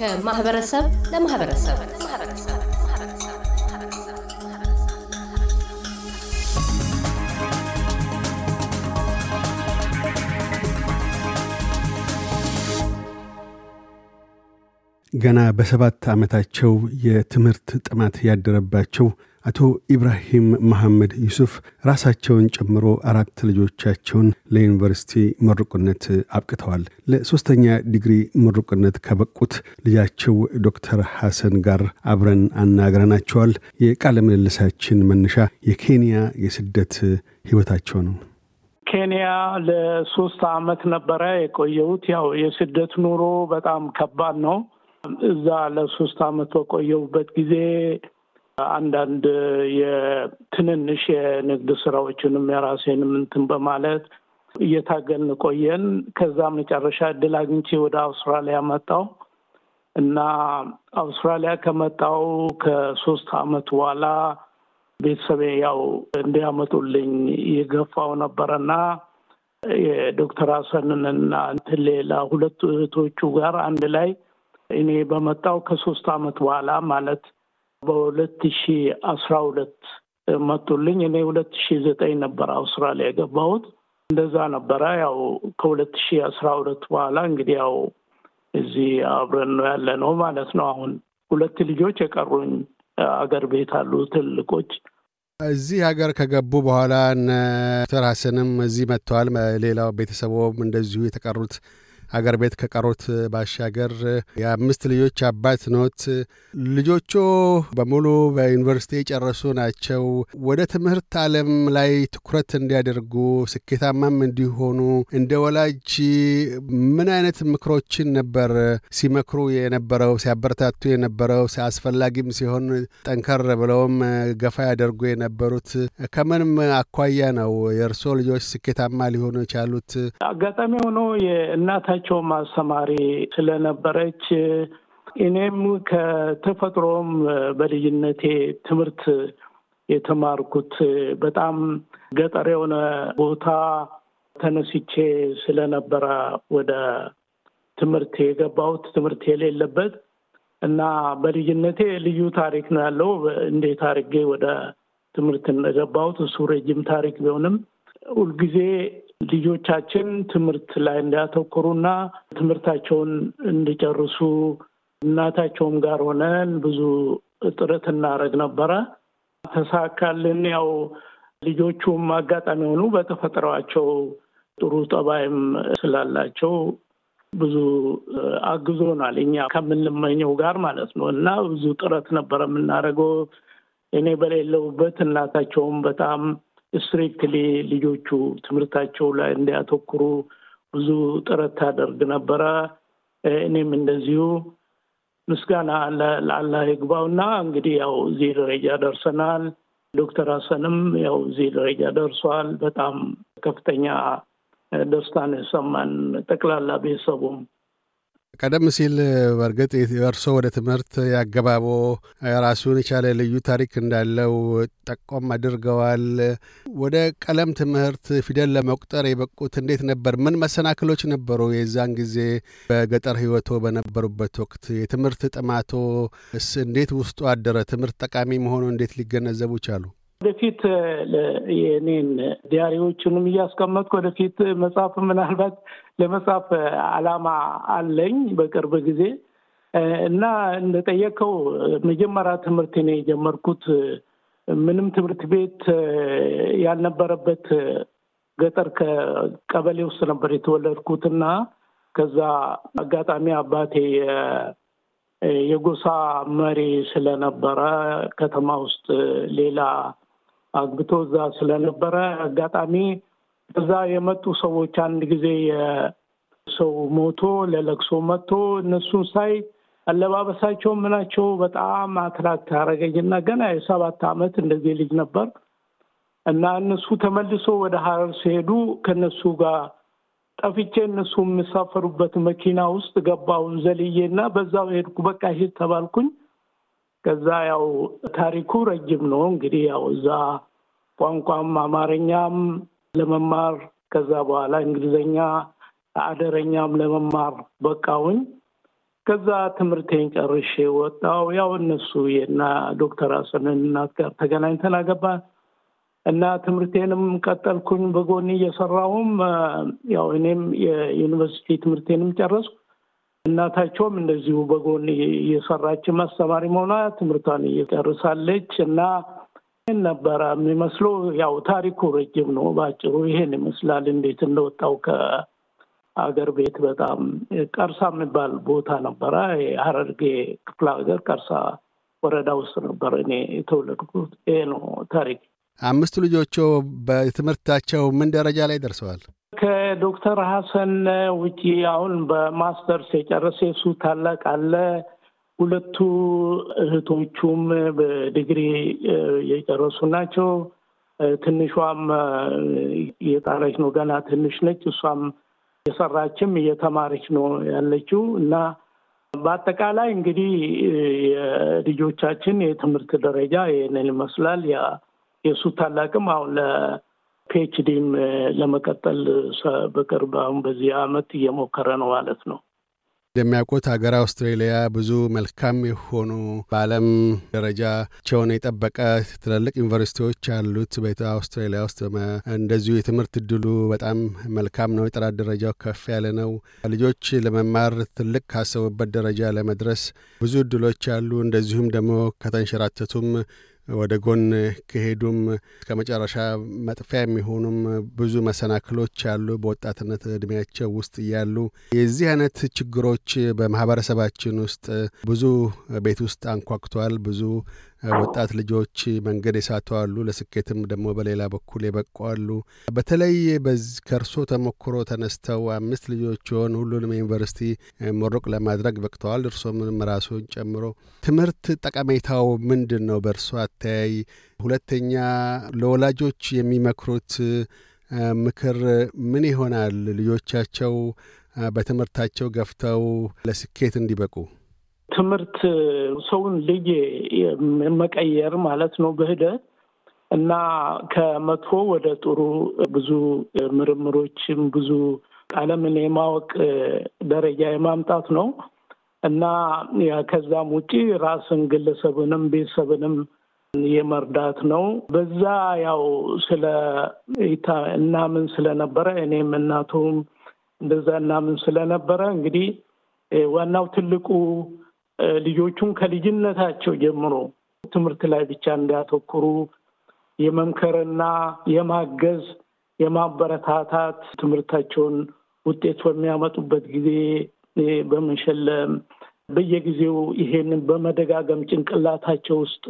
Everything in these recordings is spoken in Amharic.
ከማህበረሰብ ለማህበረሰብ። ገና በሰባት ዓመታቸው የትምህርት ጥማት ያደረባቸው አቶ ኢብራሂም መሐመድ ዩሱፍ ራሳቸውን ጨምሮ አራት ልጆቻቸውን ለዩኒቨርሲቲ ምሩቅነት አብቅተዋል። ለሦስተኛ ዲግሪ ምሩቅነት ከበቁት ልጃቸው ዶክተር ሐሰን ጋር አብረን አናግረናቸዋል። የቃለ ምልልሳችን መነሻ የኬንያ የስደት ሕይወታቸው ነው። ኬንያ ለሶስት አመት ነበረ የቆየሁት። ያው የስደት ኑሮ በጣም ከባድ ነው። እዛ ለሶስት አመት በቆየሁበት ጊዜ አንዳንድ የትንንሽ የንግድ ስራዎችንም የራሴንም እንትን በማለት እየታገልን ቆየን። ከዛ መጨረሻ እድል አግኝቼ ወደ አውስትራሊያ መጣው እና አውስትራሊያ ከመጣው ከሶስት አመት በኋላ ቤተሰቤ ያው እንዲያመጡልኝ የገፋው ነበረና የዶክተር ሀሰንንና እንትን ሌላ ሁለቱ እህቶቹ ጋር አንድ ላይ እኔ በመጣው ከሶስት አመት በኋላ ማለት በሁለት ሺ አስራ ሁለት መጡልኝ። እኔ ሁለት ሺ ዘጠኝ ነበር አውስትራሊያ የገባሁት። እንደዛ ነበረ። ያው ከሁለት ሺ አስራ ሁለት በኋላ እንግዲህ ያው እዚህ አብረን ነው ያለ ነው ማለት ነው። አሁን ሁለት ልጆች የቀሩኝ አገር ቤት አሉ ትልቆች። እዚህ ሀገር ከገቡ በኋላ እነ እዚህ መጥተዋል። ሌላው ቤተሰቦም እንደዚሁ የተቀሩት አገር ቤት ከቀሩት ባሻገር የአምስት ልጆች አባት ኖት። ልጆቹ በሙሉ በዩኒቨርሲቲ የጨረሱ ናቸው። ወደ ትምህርት ዓለም ላይ ትኩረት እንዲያደርጉ ስኬታማም እንዲሆኑ እንደ ወላጅ ምን አይነት ምክሮችን ነበር ሲመክሩ የነበረው ሲያበረታቱ የነበረው አስፈላጊም ሲሆን ጠንከር ብለውም ገፋ ያደርጉ የነበሩት ከምንም አኳያ ነው የእርስዎ ልጆች ስኬታማ ሊሆኑ የቻሉት? አጋጣሚ ሆኖ የእናታ ቸው ማስተማሪ ስለነበረች እኔም ከተፈጥሮም በልጅነቴ ትምህርት የተማርኩት በጣም ገጠር የሆነ ቦታ ተነስቼ ስለነበረ ወደ ትምህርት የገባሁት ትምህርት የሌለበት እና በልጅነቴ ልዩ ታሪክ ነው ያለው። እንዴት አድርጌ ወደ ትምህርት እንደገባሁት እሱ ረጅም ታሪክ ቢሆንም ሁልጊዜ ልጆቻችን ትምህርት ላይ እንዲያተኩሩና ትምህርታቸውን እንዲጨርሱ እናታቸውም ጋር ሆነን ብዙ ጥረት እናደርግ ነበረ። ተሳካልን። ያው ልጆቹም አጋጣሚ ሆኑ በተፈጥሯቸው ጥሩ ጠባይም ስላላቸው ብዙ አግዞናል፣ እኛ ከምንመኘው ጋር ማለት ነው። እና ብዙ ጥረት ነበረ የምናደርገው። እኔ በሌለውበት እናታቸውም በጣም ስትሪክትሊ ልጆቹ ትምህርታቸው ላይ እንዲያተኩሩ ብዙ ጥረት ታደርግ ነበረ። እኔም እንደዚሁ ምስጋና ለአላህ ይግባውና እንግዲህ ያው እዚህ ደረጃ ደርሰናል። ዶክተር ሀሰንም ያው እዚህ ደረጃ ደርሷል። በጣም ከፍተኛ ደስታን የሰማን ጠቅላላ ቤተሰቡም ቀደም ሲል በእርግጥ እርስዎ ወደ ትምህርት ያገባቦ ራሱን የቻለ ልዩ ታሪክ እንዳለው ጠቆም አድርገዋል። ወደ ቀለም ትምህርት ፊደል ለመቁጠር የበቁት እንዴት ነበር? ምን መሰናክሎች ነበሩ? የዛን ጊዜ በገጠር ሕይወቶ በነበሩበት ወቅት የትምህርት ጥማቶ እንዴት ውስጡ አደረ? ትምህርት ጠቃሚ መሆኑ እንዴት ሊገነዘቡ ቻሉ? ወደፊት የኔን ዲያሪዎቹንም እያስቀመጥኩ ወደፊት መጽሐፍ ምናልባት ለመጽሐፍ አላማ አለኝ በቅርብ ጊዜ። እና እንደጠየቀው መጀመሪያ ትምህርት እኔ የጀመርኩት ምንም ትምህርት ቤት ያልነበረበት ገጠር ከቀበሌ ውስጥ ነበር የተወለድኩት እና ከዛ አጋጣሚ አባቴ የጎሳ መሪ ስለነበረ ከተማ ውስጥ ሌላ አግብቶ እዛ ስለነበረ አጋጣሚ እዛ የመጡ ሰዎች አንድ ጊዜ የሰው ሞቶ ለለቅሶ መጥቶ እነሱን ሳይ አለባበሳቸው ምናቸው በጣም አትራክት ያደረገኝና ገና የሰባት ዓመት እንደዚህ ልጅ ነበር እና እነሱ ተመልሶ ወደ ሀረር ሲሄዱ ከነሱ ጋር ጠፍቼ እነሱ የሚሳፈሩበት መኪና ውስጥ ገባውን ዘልዬ እና በዛው ሄድኩ። በቃ ሂድ ተባልኩኝ። ከዛ ያው ታሪኩ ረጅም ነው እንግዲህ ያው እዛ ቋንቋም አማርኛም ለመማር ከዛ በኋላ እንግሊዘኛ አደረኛም ለመማር በቃውኝ። ከዛ ትምህርቴን ጨርሼ ወጣው። ያው እነሱ የና ዶክተር ሀሰንን እናት ጋር ተገናኝተን አገባን እና ትምህርቴንም ቀጠልኩኝ በጎን እየሰራሁም ያው እኔም የዩኒቨርሲቲ ትምህርቴንም ጨረስኩ። እናታቸውም እንደዚሁ በጎን እየሰራች አስተማሪ መሆኗ ትምህርቷን እየጨርሳለች እና ይህን ነበረ የሚመስለው። ያው ታሪኩ ረጅም ነው። በአጭሩ ይሄን ይመስላል እንዴት እንደወጣው ከአገር ቤት። በጣም ቀርሳ የሚባል ቦታ ነበረ። የሀረርጌ ክፍለ ሀገር ቀርሳ ወረዳ ውስጥ ነበር እኔ የተወለድኩት። ይሄ ነው ታሪክ። አምስቱ ልጆቹ በትምህርታቸው ምን ደረጃ ላይ ደርሰዋል? ከዶክተር ሀሰን ውጪ አሁን በማስተርስ የጨረሰ የሱ ታላቅ አለ። ሁለቱ እህቶቹም በዲግሪ የጨረሱ ናቸው። ትንሿም እየጣረች ነው፣ ገና ትንሽ ነች። እሷም የሰራችም እየተማረች ነው ያለችው እና በአጠቃላይ እንግዲህ የልጆቻችን የትምህርት ደረጃ ይህንን ይመስላል። የእሱ ታላቅም አሁን ለፒኤችዲም ለመቀጠል በቅርብ አሁን በዚህ አመት እየሞከረ ነው ማለት ነው። እንደሚያውቁት ሀገር አውስትሬሊያ ብዙ መልካም የሆኑ በዓለም ደረጃቸውን የጠበቀ ትላልቅ ዩኒቨርሲቲዎች አሉት። በኢትዮ አውስትራሊያ ውስጥ እንደዚሁ የትምህርት እድሉ በጣም መልካም ነው። የጥራት ደረጃው ከፍ ያለ ነው። ልጆች ለመማር ትልቅ ካሰቡበት ደረጃ ለመድረስ ብዙ እድሎች አሉ። እንደዚሁም ደግሞ ከተንሸራተቱም ወደ ጎን ከሄዱም እስከ መጨረሻ መጥፊያ የሚሆኑም ብዙ መሰናክሎች አሉ። በወጣትነት እድሜያቸው ውስጥ እያሉ የዚህ አይነት ችግሮች በማህበረሰባችን ውስጥ ብዙ ቤት ውስጥ አንኳኩተዋል። ብዙ ወጣት ልጆች መንገድ የሳቱ አሉ። ለስኬትም ደግሞ በሌላ በኩል የበቁ አሉ። በተለይ ከእርሶ ተሞክሮ ተነስተው አምስት ልጆችን ሁሉንም ዩኒቨርሲቲ ምሩቅ ለማድረግ በቅተዋል። እርሶም ራሱን ጨምሮ ትምህርት ጠቀሜታው ምንድን ነው በእርሶ አተያይ? ሁለተኛ ለወላጆች የሚመክሩት ምክር ምን ይሆናል ልጆቻቸው በትምህርታቸው ገፍተው ለስኬት እንዲበቁ? ትምህርት ሰውን ልጅ መቀየር ማለት ነው በሂደት እና ከመጥፎ ወደ ጥሩ ብዙ ምርምሮችም ብዙ ዓለምን የማወቅ ደረጃ የማምጣት ነው እና ከዛም ውጪ ራስን ግለሰብንም ቤተሰብንም የመርዳት ነው። በዛ ያው ስለ እናምን ስለነበረ እኔም እናቱም እንደዛ እናምን ስለነበረ እንግዲህ ዋናው ትልቁ ልጆቹን ከልጅነታቸው ጀምሮ ትምህርት ላይ ብቻ እንዲያተኩሩ የመምከርና የማገዝ የማበረታታት ትምህርታቸውን ውጤት በሚያመጡበት ጊዜ በመሸለም በየጊዜው ይሄንን በመደጋገም ጭንቅላታቸው ውስጥ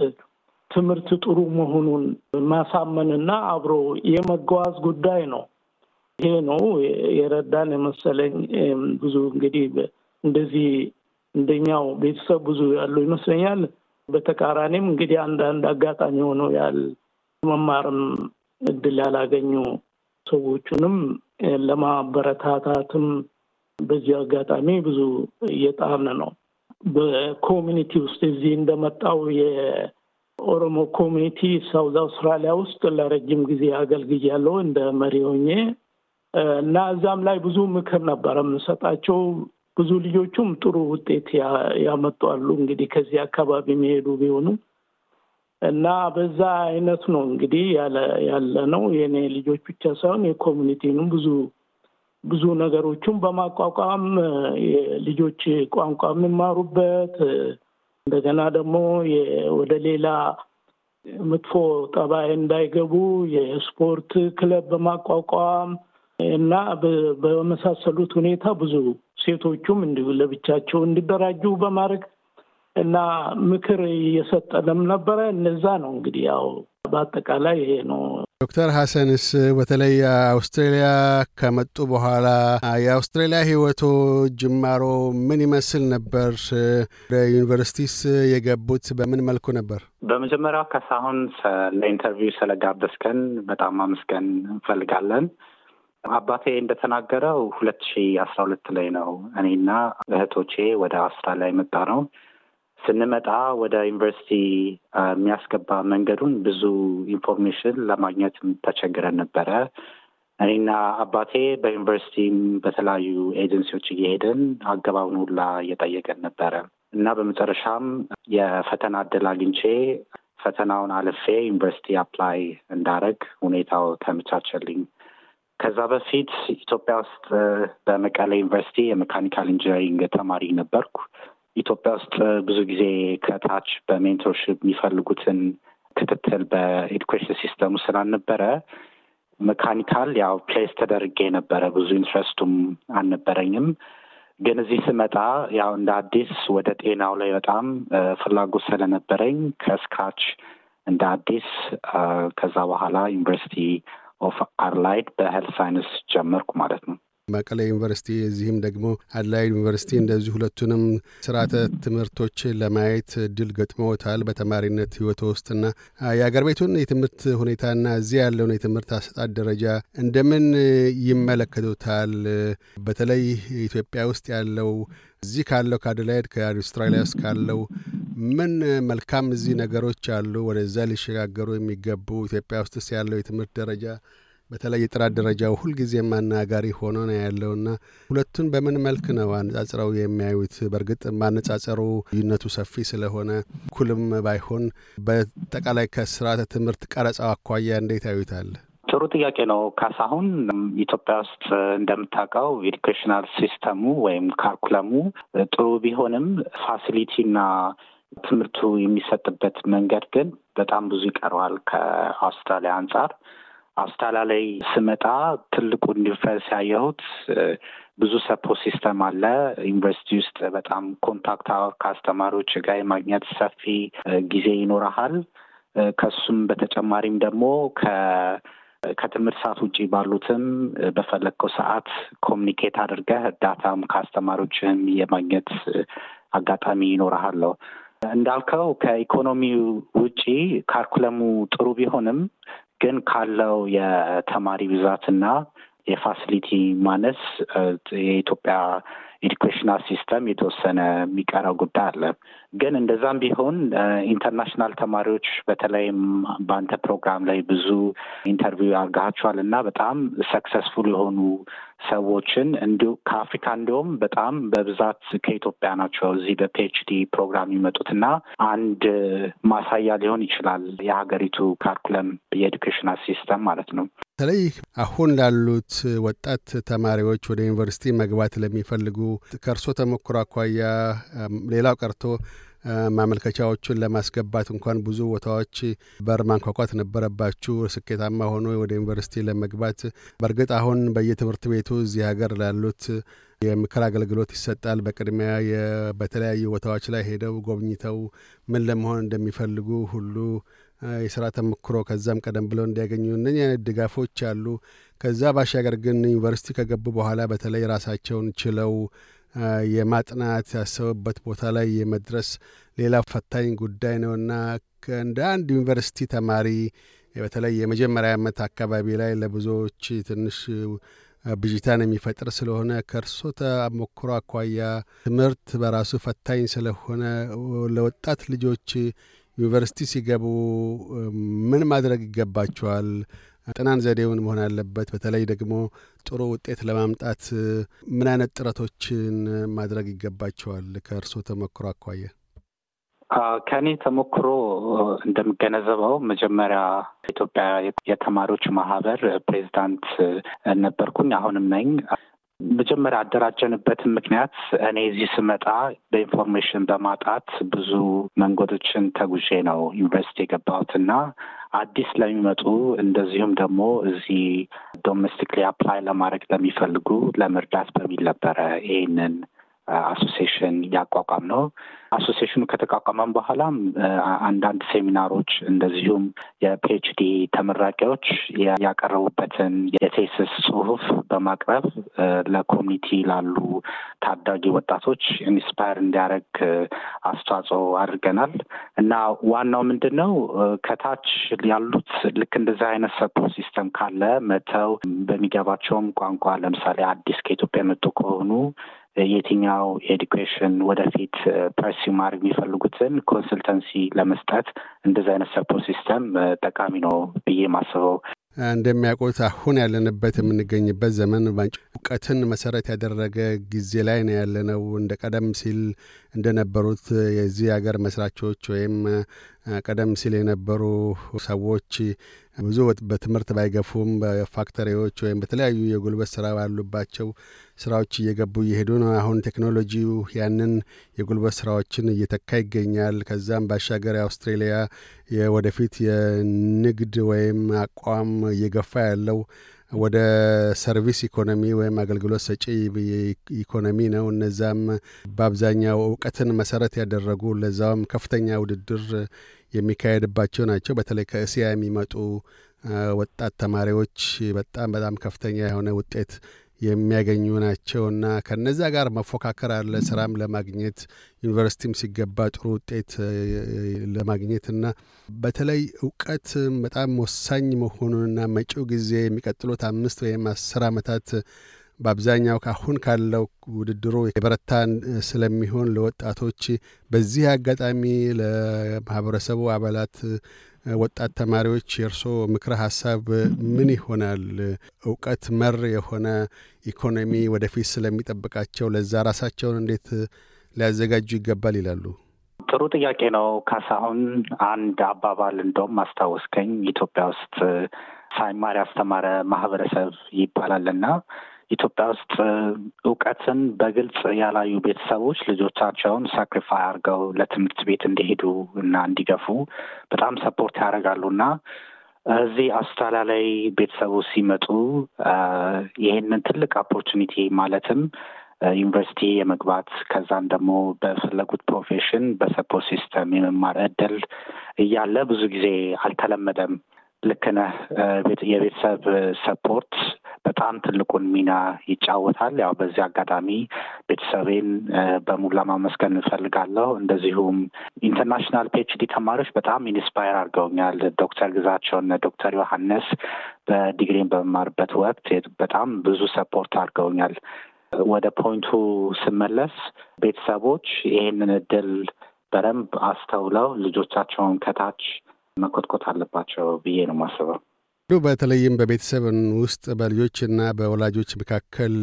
ትምህርት ጥሩ መሆኑን ማሳመንና አብሮ የመጓዝ ጉዳይ ነው። ይሄ ነው የረዳን የመሰለኝ። ብዙ እንግዲህ እንደዚህ እንደኛው ቤተሰብ ብዙ ያሉ ይመስለኛል። በተቃራኒም እንግዲህ አንዳንድ አጋጣሚ ሆኖ ያል መማርም እድል ያላገኙ ሰዎቹንም ለማበረታታትም በዚህ አጋጣሚ ብዙ እየጣርን ነው። በ community ውስጥ እዚህ እንደመጣው የኦሮሞ community ሳውዝ አውስትራሊያ ውስጥ ለረጅም ጊዜ አገልግያለሁ እንደ መሪ ሆኜ እና እዛም ላይ ብዙ ምክር ነበረ የምንሰጣቸው። ብዙ ልጆቹም ጥሩ ውጤት ያመጡ እንግዲህ ከዚህ አካባቢ የሚሄዱ ቢሆኑ እና በዛ አይነት ነው እንግዲህ ያለ ነው። የኔ ልጆች ብቻ ሳይሆን የኮሚኒቲንም ብዙ ብዙ ነገሮችን በማቋቋም ልጆች ቋንቋ የሚማሩበት እንደገና ደግሞ ወደ ሌላ መጥፎ ጠባይ እንዳይገቡ የስፖርት ክለብ በማቋቋም እና በመሳሰሉት ሁኔታ ብዙ ሴቶቹም እንዲሁ ለብቻቸው እንዲደራጁ በማድረግ እና ምክር እየሰጠንም ነበረ። እነዛ ነው እንግዲህ ያው በአጠቃላይ ይሄ ነው። ዶክተር ሀሰንስ በተለይ አውስትራሊያ ከመጡ በኋላ የአውስትራሊያ ህይወቶ ጅማሮ ምን ይመስል ነበር? ወደ ዩኒቨርሲቲስ የገቡት በምን መልኩ ነበር? በመጀመሪያ ከሳሁን ለኢንተርቪው ስለጋበዝከን በጣም ማመስገን እንፈልጋለን። አባቴ እንደተናገረው ሁለት ሺ አስራ ሁለት ላይ ነው እኔና እህቶቼ ወደ አውስትራሊያ የመጣነው። ስንመጣ ወደ ዩኒቨርሲቲ የሚያስገባ መንገዱን ብዙ information ለማግኘት ተቸግረን ነበረ። እኔና አባቴ በዩኒቨርሲቲም በተለያዩ ኤጀንሲዎች እየሄድን አገባብን ሁላ እየጠየቅን ነበረ እና በመጨረሻም የፈተና እድል አግኝቼ ፈተናውን አልፌ ዩኒቨርሲቲ apply እንዳረግ ሁኔታው ተመቻቸልኝ። ከዛ በፊት ኢትዮጵያ ውስጥ በመቀሌ ዩኒቨርሲቲ የ mechanical engineering ተማሪ ነበርኩ። ኢትዮጵያ ውስጥ ብዙ ጊዜ ከታች በ mentorship የሚፈልጉትን ክትትል በ education system ኡ ስላልነበረ mechanical ያው place ተደርጌ ነበረ። ብዙ interest ኡም አልነበረኝም። ግን እዚህ ስመጣ ያው እንደ አዲስ ወደ ጤናው ላይ በጣም ፍላጎት ስለነበረኝ ከ scratch እንደ አዲስ ከዛ በኋላ ዩኒቨርሲቲ ኦፍ አደላይድ በ health science ጀመርኩ ማለት ነው። መቀለ ዩኒቨርሲቲ እዚህም ደግሞ አደላይድ ዩኒቨርሲቲ እንደዚሁ ሁለቱንም ስርዓተ ትምህርቶች ለማየት እድል ገጥመውታል በተማሪነት ህይወት ውስጥና የአገር ቤቱን የትምህርት ሁኔታና እዚህ ያለውን የትምህርት አሰጣጥ ደረጃ እንደምን ይመለከቱታል? በተለይ ኢትዮጵያ ውስጥ ያለው እዚህ ካለው ከአደላይድ ከአውስትራሊያ ውስጥ ካለው ምን መልካም እዚህ ነገሮች አሉ ወደዛ ሊሸጋገሩ የሚገቡ ኢትዮጵያ ውስጥስ ያለው የትምህርት ደረጃ በተለይ የጥራት ደረጃው ሁልጊዜም አናጋሪ ሆኖ ነው ያለውና ሁለቱን በምን መልክ ነው አነጻጽረው የሚያዩት? በእርግጥ ማነጻጸሩ ልዩነቱ ሰፊ ስለሆነ እኩልም ባይሆን በጠቅላላ ይ ከስርዓተ ትምህርት ቀረጻው አኳያ እንዴት ያዩታል? ጥሩ ጥያቄ ነው ካሳሁን። ኢትዮጵያ ውስጥ እንደምታውቀው educational system ኡ ወይም curriculum ኡ ጥሩ ቢሆንም facility ና ትምህርቱ የሚሰጥበት መንገድ ግን በጣም ብዙ ይቀረዋል ከአውስትራሊያ አንጻር። አውስትራሊያ ላይ ስመጣ ትልቁን difference ያየሁት ብዙ support system አለ። ዩኒቨርሲቲ ውስጥ በጣም contact ከአስተማሪዎች ጋር የማግኘት ሰፊ ጊዜ ይኖረሃል። ከሱም በተጨማሪም ደግሞ ከትምህርት ሰዓት ውጭ ባሉትም በፈለግከው ሰዓት communicate አድርገህ እርዳታም ከአስተማሪዎችህም የማግኘት አጋጣሚ ይኖርሃል። እንዳልከው ከኢኮኖሚው ውጪ curriculum ኡ ጥሩ ቢሆንም ግን ካለው የተማሪ ብዛትና የ facility ማነስ የኢትዮጵያ educational system የተወሰነ የሚቀረው ጉዳይ አለ። ግን እንደዛም ቢሆን international ተማሪዎች በተለይም በአንተ ፕሮግራም ላይ ብዙ interview አድርጋችኋል እና በጣም successful የሆኑ ሰዎችን እንዲሁ ከአፍሪካ እንዲሁም በጣም በብዛት ከኢትዮጵያ ናቸው እዚህ በ PhD ፕሮግራም የሚመጡት እና አንድ ማሳያ ሊሆን ይችላል የሀገሪቱ curriculum የ educational system ማለት ነው። በተለይ አሁን ላሉት ወጣት ተማሪዎች ወደ ዩኒቨርሲቲ መግባት ለሚፈልጉ ከእርሶ ተሞክሮ አኳያ ሌላው ቀርቶ ማመልከቻዎቹን ለማስገባት እንኳን ብዙ ቦታዎች በር ማንኳኳት ነበረባችሁ ስኬታማ ሆኖ ወደ ዩኒቨርሲቲ ለመግባት። በእርግጥ አሁን በየትምህርት ቤቱ እዚህ ሀገር ላሉት የምክር አገልግሎት ይሰጣል። በቅድሚያ በተለያዩ ቦታዎች ላይ ሄደው ጎብኝተው ምን ለመሆን እንደሚፈልጉ ሁሉ የስራ ተሞክሮ ከዛም ቀደም ብለው እንዲያገኙ እነዚህ አይነት ድጋፎች አሉ። ከዛ ባሻገር ግን ዩኒቨርሲቲ ከገቡ በኋላ በተለይ ራሳቸውን ችለው የማጥናት ያሰበበት ቦታ ላይ የመድረስ ሌላ ፈታኝ ጉዳይ ነውና እንደ አንድ ዩኒቨርሲቲ ተማሪ በተለይ የመጀመሪያ ዓመት አካባቢ ላይ ለብዙዎች ትንሽ ብዥታን የሚፈጥር ስለሆነ ከእርሶ ተሞክሮ አኳያ ትምህርት በራሱ ፈታኝ ስለሆነ ለወጣት ልጆች ዩኒቨርሲቲ ሲገቡ ምን ማድረግ ይገባቸዋል? ጥናን ዘዴውን መሆን አለበት። በተለይ ደግሞ ጥሩ ውጤት ለማምጣት ምን አይነት ጥረቶችን ማድረግ ይገባቸዋል? ከእርሶ ተሞክሮ አኳያ። ከእኔ ተሞክሮ እንደምገነዘበው መጀመሪያ ኢትዮጵያ የተማሪዎች ማህበር ፕሬዚዳንት ነበርኩኝ፣ አሁንም ነኝ። መጀመሪያ አደራጀንበትን ምክንያት እኔ እዚህ ስመጣ በኢንፎርሜሽን በማጣት ብዙ መንገዶችን ተጉዤ ነው ዩኒቨርሲቲ የገባሁት እና አዲስ ለሚመጡ እንደዚሁም ደግሞ እዚህ domestically apply ለማድረግ ለሚፈልጉ ለመርዳት በሚል ነበረ ይህንን association ያቋቋምነው። association ኑ ከተቋቋመም በኋላም አንዳንድ ሴሚናሮች እንደዚሁም የ PhD ተመራቂዎች ያቀረቡበትን የ thesis ጽሁፍ በማቅረብ ለ community ላሉ ታዳጊ ወጣቶች inspire እንዲያደርግ አስተዋጽኦ አድርገናል እና ዋናው ምንድን ነው ከታች ያሉት ልክ እንደዚህ አይነት support system ካለ መጥተው በሚገባቸውም ቋንቋ ለምሳሌ አዲስ ከኢትዮጵያ የመጡ ከሆኑ የትኛው education ወደፊት pursue ማድረግ የሚፈልጉትን consultancy ለመስጠት እንደዚህ አይነት support system ጠቃሚ ነው ብዬ የማስበው እንደሚያውቁት አሁን ያለንበት የምንገኝበት ዘመን እውቀትን መሰረት ያደረገ ጊዜ ላይ ነው ያለነው። እንደ ቀደም ሲል እንደነበሩት የዚህ ሀገር መስራቾች ወይም ቀደም ሲል የነበሩ ሰዎች ብዙ በትምህርት ባይገፉም በፋክተሪዎች ወይም በተለያዩ የጉልበት ስራ ባሉባቸው ስራዎች እየገቡ እየሄዱ ነው። አሁን ቴክኖሎጂው ያንን የጉልበት ስራዎችን እየተካ ይገኛል። ከዛም ባሻገር የአውስትሬሊያ የወደፊት የንግድ ወይም አቋም እየገፋ ያለው ወደ service economy ወይም አገልግሎት ሰጪ ኢኮኖሚ ነው። እነዛም በአብዛኛው እውቀትን መሰረት ያደረጉ ለዛውም ከፍተኛ ውድድር የሚካሄድባቸው ናቸው። በተለይ ከእስያ የሚመጡ ወጣት ተማሪዎች በጣም በጣም ከፍተኛ የሆነ ውጤት የሚያገኙ ናቸው እና ከነዛ ጋር መፎካከር አለ። ስራም ለማግኘት ዩኒቨርሲቲም ሲገባ ጥሩ ውጤት ለማግኘት እና በተለይ እውቀት በጣም ወሳኝ መሆኑንና መጪው ጊዜ የሚቀጥሉት አምስት ወይም አስር ዓመታት በአብዛኛው ካሁን ካለው ውድድሩ የበረታ ስለሚሆን ለወጣቶች በዚህ አጋጣሚ ለማህበረሰቡ አባላት ወጣት ተማሪዎች የእርስዎ ምክረ ሀሳብ ምን ይሆናል? እውቀት መር የሆነ ኢኮኖሚ ወደፊት ስለሚጠብቃቸው ለዛ ራሳቸውን እንዴት ሊያዘጋጁ ይገባል ይላሉ? ጥሩ ጥያቄ ነው ካሳሁን። አንድ አባባል እንደውም አስታወስከኝ። ኢትዮጵያ ውስጥ ሳይማር ያስተማረ ማህበረሰብ ይባላል እና ኢትዮጵያ ውስጥ እውቀትን በግልጽ ያላዩ ቤተሰቦች ልጆቻቸውን sacrifice አድርገው ለትምህርት ቤት እንዲሄዱ እና እንዲገፉ በጣም support ያደርጋሉ እና እዚህ አውስትራሊያ ላይ ቤተሰቦች ሲመጡ ይህንን ትልቅ opportunity ማለትም ዩኒቨርሲቲ የመግባት ከዛም ደግሞ በፈለጉት profession በ support system የመማር እድል እያለ ብዙ ጊዜ አልተለመደም። ልክ ነህ። የቤተሰብ support በጣም ትልቁን ሚና ይጫወታል። ያው በዚህ አጋጣሚ ቤተሰቤን በሙላ ማመስገን እንፈልጋለሁ። እንደዚሁም international PhD ተማሪዎች በጣም inspire አድርገውኛል። ዶክተር ግዛቸውና ዶክተር ዮሐንስ ዲግሪዬን በምማርበት ወቅት በጣም ብዙ support አድርገውኛል። ወደ point ኡ ስመለስ ቤተሰቦች ይህንን እድል በደንብ አስተውለው ልጆቻቸውን ከታች መኮትኮት አለባቸው ብዬ ነው የማስበው። በተለይም በቤተሰብ ውስጥ በልጆችና በወላጆች መካከል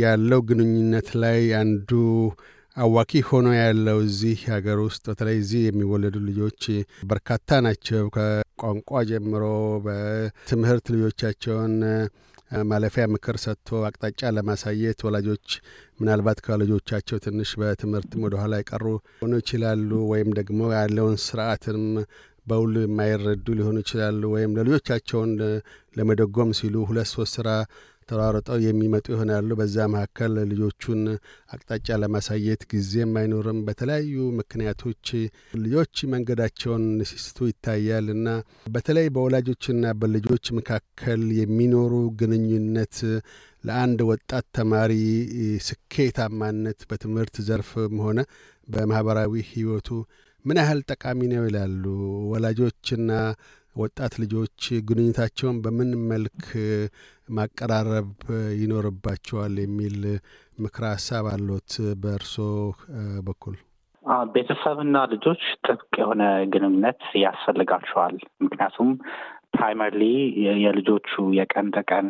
ያለው ግንኙነት ላይ አንዱ አዋኪ ሆኖ ያለው እዚህ ሀገር ውስጥ በተለይ እዚህ የሚወለዱ ልጆች በርካታ ናቸው። ከቋንቋ ጀምሮ በትምህርት ልጆቻቸውን ማለፊያ ምክር ሰጥቶ አቅጣጫ ለማሳየት ወላጆች ምናልባት ከልጆቻቸው ትንሽ በትምህርትም ወደኋላ የቀሩ ሆኑ ይችላሉ። ወይም ደግሞ ያለውን ስርዓትንም በውል የማይረዱ ሊሆኑ ይችላሉ። ወይም ለልጆቻቸውን ለመደጎም ሲሉ ሁለት ሶስት ስራ ተሯርጠው የሚመጡ ይሆናሉ። በዛ መካከል ልጆቹን አቅጣጫ ለማሳየት ጊዜም አይኖርም። በተለያዩ ምክንያቶች ልጆች መንገዳቸውን ሲስቱ ይታያል እና በተለይ በወላጆችና በልጆች መካከል የሚኖሩ ግንኙነት ለአንድ ወጣት ተማሪ ስኬታማነት በትምህርት ዘርፍም ሆነ በማህበራዊ ህይወቱ ምን ያህል ጠቃሚ ነው ይላሉ? ወላጆችና ወጣት ልጆች ግንኙነታቸውን በምን መልክ ማቀራረብ ይኖርባቸዋል የሚል ምክረ ሀሳብ አሎት በእርሶ በኩል? ቤተሰብና ልጆች ጥብቅ የሆነ ግንኙነት ያስፈልጋቸዋል። ምክንያቱም primarily የልጆቹ የቀን ተቀን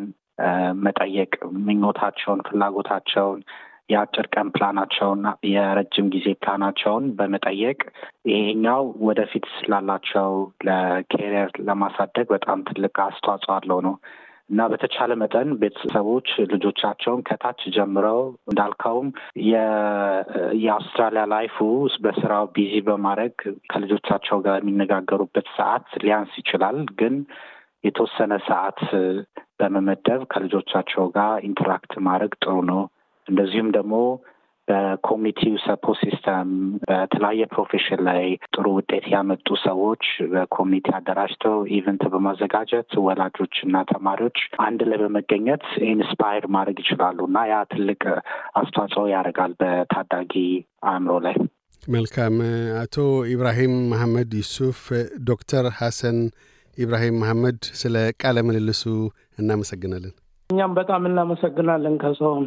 መጠየቅ ምኞታቸውን፣ ፍላጎታቸውን የአጭር ቀን ፕላናቸውን የረጅም ጊዜ ፕላናቸውን በመጠየቅ ይሄኛው ወደፊት ስላላቸው ለ career ለማሳደግ በጣም ትልቅ አስተዋጽኦ አለው ነው እና በተቻለ መጠን ቤተሰቦች ልጆቻቸውን ከታች ጀምረው እንዳልከውም የአውስትራሊያ life ኡ በስራው busy በማድረግ ከልጆቻቸው ጋር የሚነጋገሩበት ሰዓት ሊያንስ ይችላል ግን የተወሰነ ሰዓት በመመደብ ከልጆቻቸው ጋር interact ማድረግ ጥሩ ነው። እንደዚሁም ደግሞ በ community ው support system በተለያየ profession ላይ ጥሩ ውጤት ያመጡ ሰዎች በ community አደራጅተው event በማዘጋጀት ወላጆች እና ተማሪዎች አንድ ላይ በመገኘት inspire ማድረግ ይችላሉ እና ያ ትልቅ አስተዋጽኦ ያደርጋል በታዳጊ አእምሮ ላይ። መልካም። አቶ ኢብራሂም መሐመድ ዩሱፍ፣ ዶክተር ሐሰን ኢብራሂም መሐመድ ስለ ቃለ ምልልሱ እናመሰግናለን። እኛም በጣም እናመሰግናለን ካሳሁን